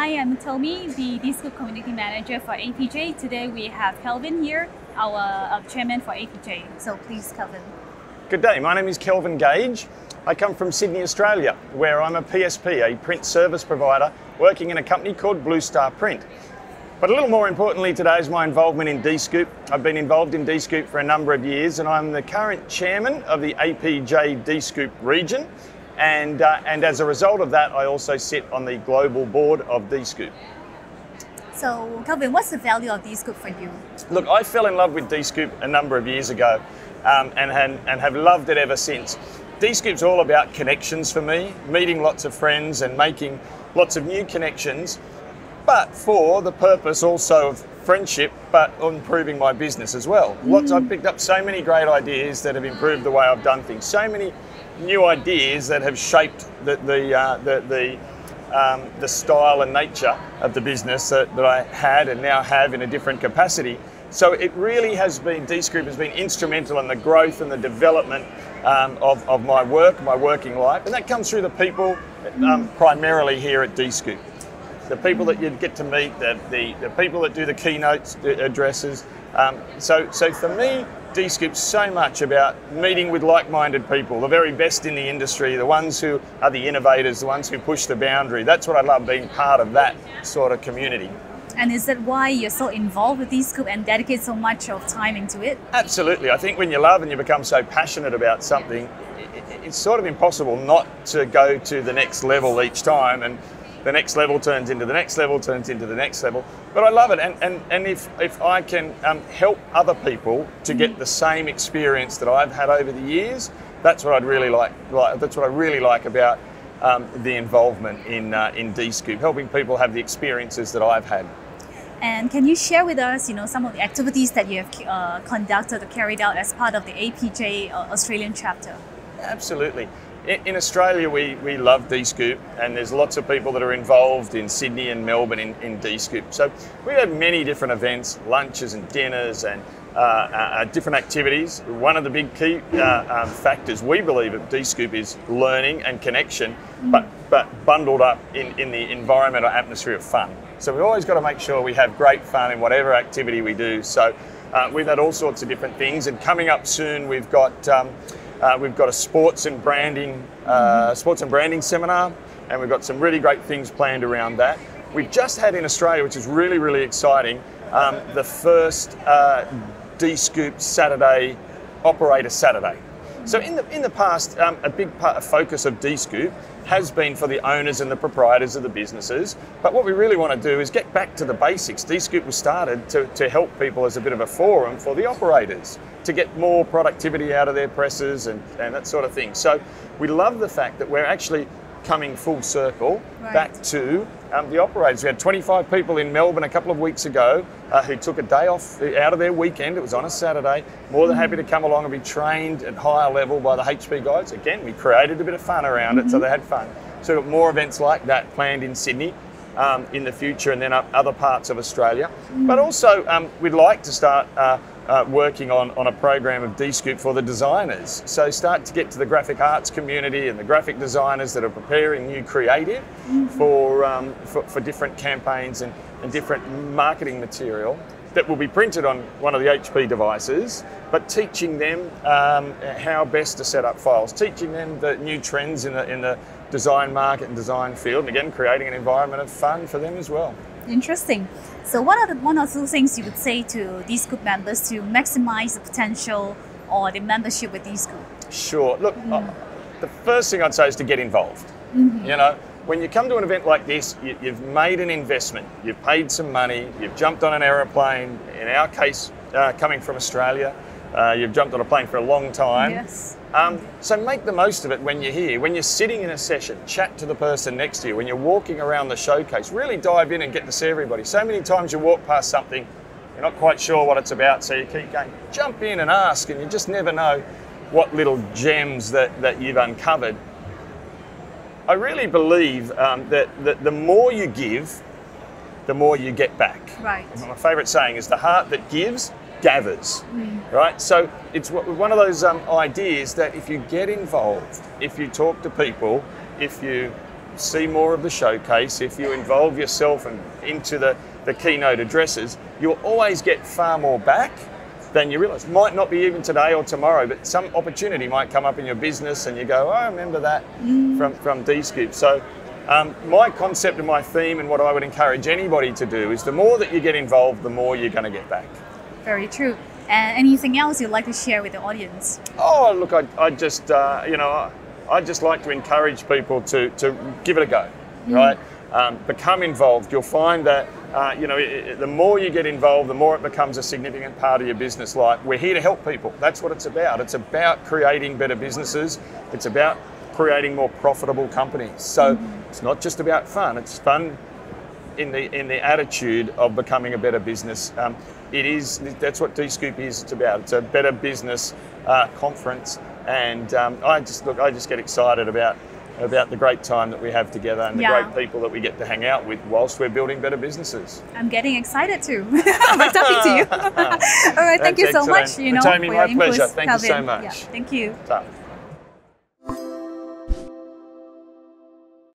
Hi, I'm Tommy, the Dscoop Community Manager for APJ. Today we have Kelvin here, our uh, chairman for APJ. So please, Kelvin. Good day, my name is Kelvin Gage. I come from Sydney, Australia, where I'm a PSP, a print service provider, working in a company called Blue Star Print. But a little more importantly today is my involvement in Dscoop. I've been involved in Dscoop for a number of years and I'm the current chairman of the APJ Dscoop region and, uh, and as a result of that, I also sit on the global board of Dscoop. So, Kelvin, what's the value of Dscoop for you? Look, I fell in love with Dscoop a number of years ago um, and, and, and have loved it ever since. Dscoop's all about connections for me, meeting lots of friends and making lots of new connections, but for the purpose also of friendship, but improving my business as well. Mm. Lots, I've picked up so many great ideas that have improved the way I've done things. So many new ideas that have shaped the the uh, the, the, um, the, style and nature of the business that, that I had and now have in a different capacity. So it really has been, Dscoop has been instrumental in the growth and the development um, of, of my work, my working life, and that comes through the people um, primarily here at Dscoop. The people that you'd get to meet, the, the, the people that do the keynotes addresses. Um, so, so for me, Dscoop's so much about meeting with like-minded people, the very best in the industry, the ones who are the innovators, the ones who push the boundary. That's what I love being part of that sort of community. And is that why you're so involved with Dscoop and dedicate so much of time into it? Absolutely. I think when you love and you become so passionate about something, it's sort of impossible not to go to the next level each time and the next level turns into the next level, turns into the next level. But I love it, and, and, and if, if I can um, help other people to get the same experience that I've had over the years, that's what I'd really like. like that's what I really like about um, the involvement in uh, in Dscoop, helping people have the experiences that I've had. And can you share with us, you know, some of the activities that you have uh, conducted or carried out as part of the APJ uh, Australian chapter? Absolutely in Australia, we, we love Dscoop, and there's lots of people that are involved in Sydney and Melbourne in, in Dscoop. So we have had many different events, lunches and dinners, and uh, uh, different activities. One of the big key uh, um, factors we believe at Dscoop is learning and connection, but, but bundled up in, in the environmental atmosphere of fun. So we've always got to make sure we have great fun in whatever activity we do. So uh, we've had all sorts of different things, and coming up soon, we've got um, uh, we've got a sports and branding uh, sports and branding seminar, and we've got some really great things planned around that. We've just had in Australia, which is really really exciting, um, the first uh, Dscoop Saturday Operator Saturday. So in the in the past, um, a big part of focus of Dscoop has been for the owners and the proprietors of the businesses. But what we really want to do is get back to the basics. Dscoop was started to, to help people as a bit of a forum for the operators to get more productivity out of their presses and, and that sort of thing. So we love the fact that we're actually coming full circle right. back to um, the operators. We had 25 people in Melbourne a couple of weeks ago uh, who took a day off out of their weekend. It was on a Saturday. More than mm happy to come along and be trained at higher level by the HP guys. Again, we created a bit of fun around mm-hmm. it, so mm-hmm. they had fun. So we've got more events like that planned in Sydney. Um, in the future, and then other parts of Australia. mm But also, um, we'd like to start uh, uh, working on, on a program of Dscoop for the designers. So start to get to the graphic arts community and the graphic designers that are preparing new creative mm-hmm. for, um, for, for, different campaigns and, and different marketing material that will be printed on one of the HP devices, but teaching them um, how best to set up files, teaching them the new trends in the, in the design market and design field, and again, creating an environment of fun for them as well. Interesting. So, what are the one or two things you would say to these group members to maximize the potential or the membership with Dscoop? Sure. Look, mm. uh, the first thing I'd say is to get involved. Mm-hmm. You know, when you come to an event like this, you, have made an investment, you've paid some money, you've jumped on an aeroplane. In our case, uh, coming from Australia, uh, you've jumped on a plane for a long time. Yes. Um, so make the most of it when you're here. When you're sitting in a session, chat to the person next to you. When you're walking around the showcase, really dive in and get to see everybody. So many times you walk past something, you're not quite sure what it's about, so you keep going. Jump in and ask, and you just never know what little gems that, that you've uncovered. I really believe um, that, that the more you give, the more you get back. Right. My favourite saying is the heart that gives gathers, mm. right? So it's one of those um, ideas that if you get involved, if you talk to people, if you see more of the showcase, if you involve yourself and into the, the keynote addresses, you'll always get far more back than you realise. Might not be even today or tomorrow, but some opportunity might come up in your business and you go, oh, I remember that from, from Dscoop. So um, my concept and my theme and what I would encourage anybody to do is the more that you get involved, the more you're going to get back. Very true. And anything else you'd like to share with the audience? Oh, look, I, I just, uh, you know, I, just like to encourage people to, to give it a go, right? Um, become involved. You'll find that, uh, you know, it, the more you get involved, the more it becomes a significant part of your business life. We're here to help people. That's what it's about. It's about creating better businesses. It's about creating more profitable companies. So it's not just about fun. It's fun in the in the attitude of becoming a better business. Um, it is that's what Dscoop is. It's about. It's a better business uh, conference, and um, I just look. I just get excited about about the great time that we have together and the Yeah. great people that we get to hang out with whilst we're building better businesses. I'm getting excited too. By talking to you. All right, thank That's you so much. You know, Tammy, for my pleasure. Thank you so much. Yeah, thank you. So.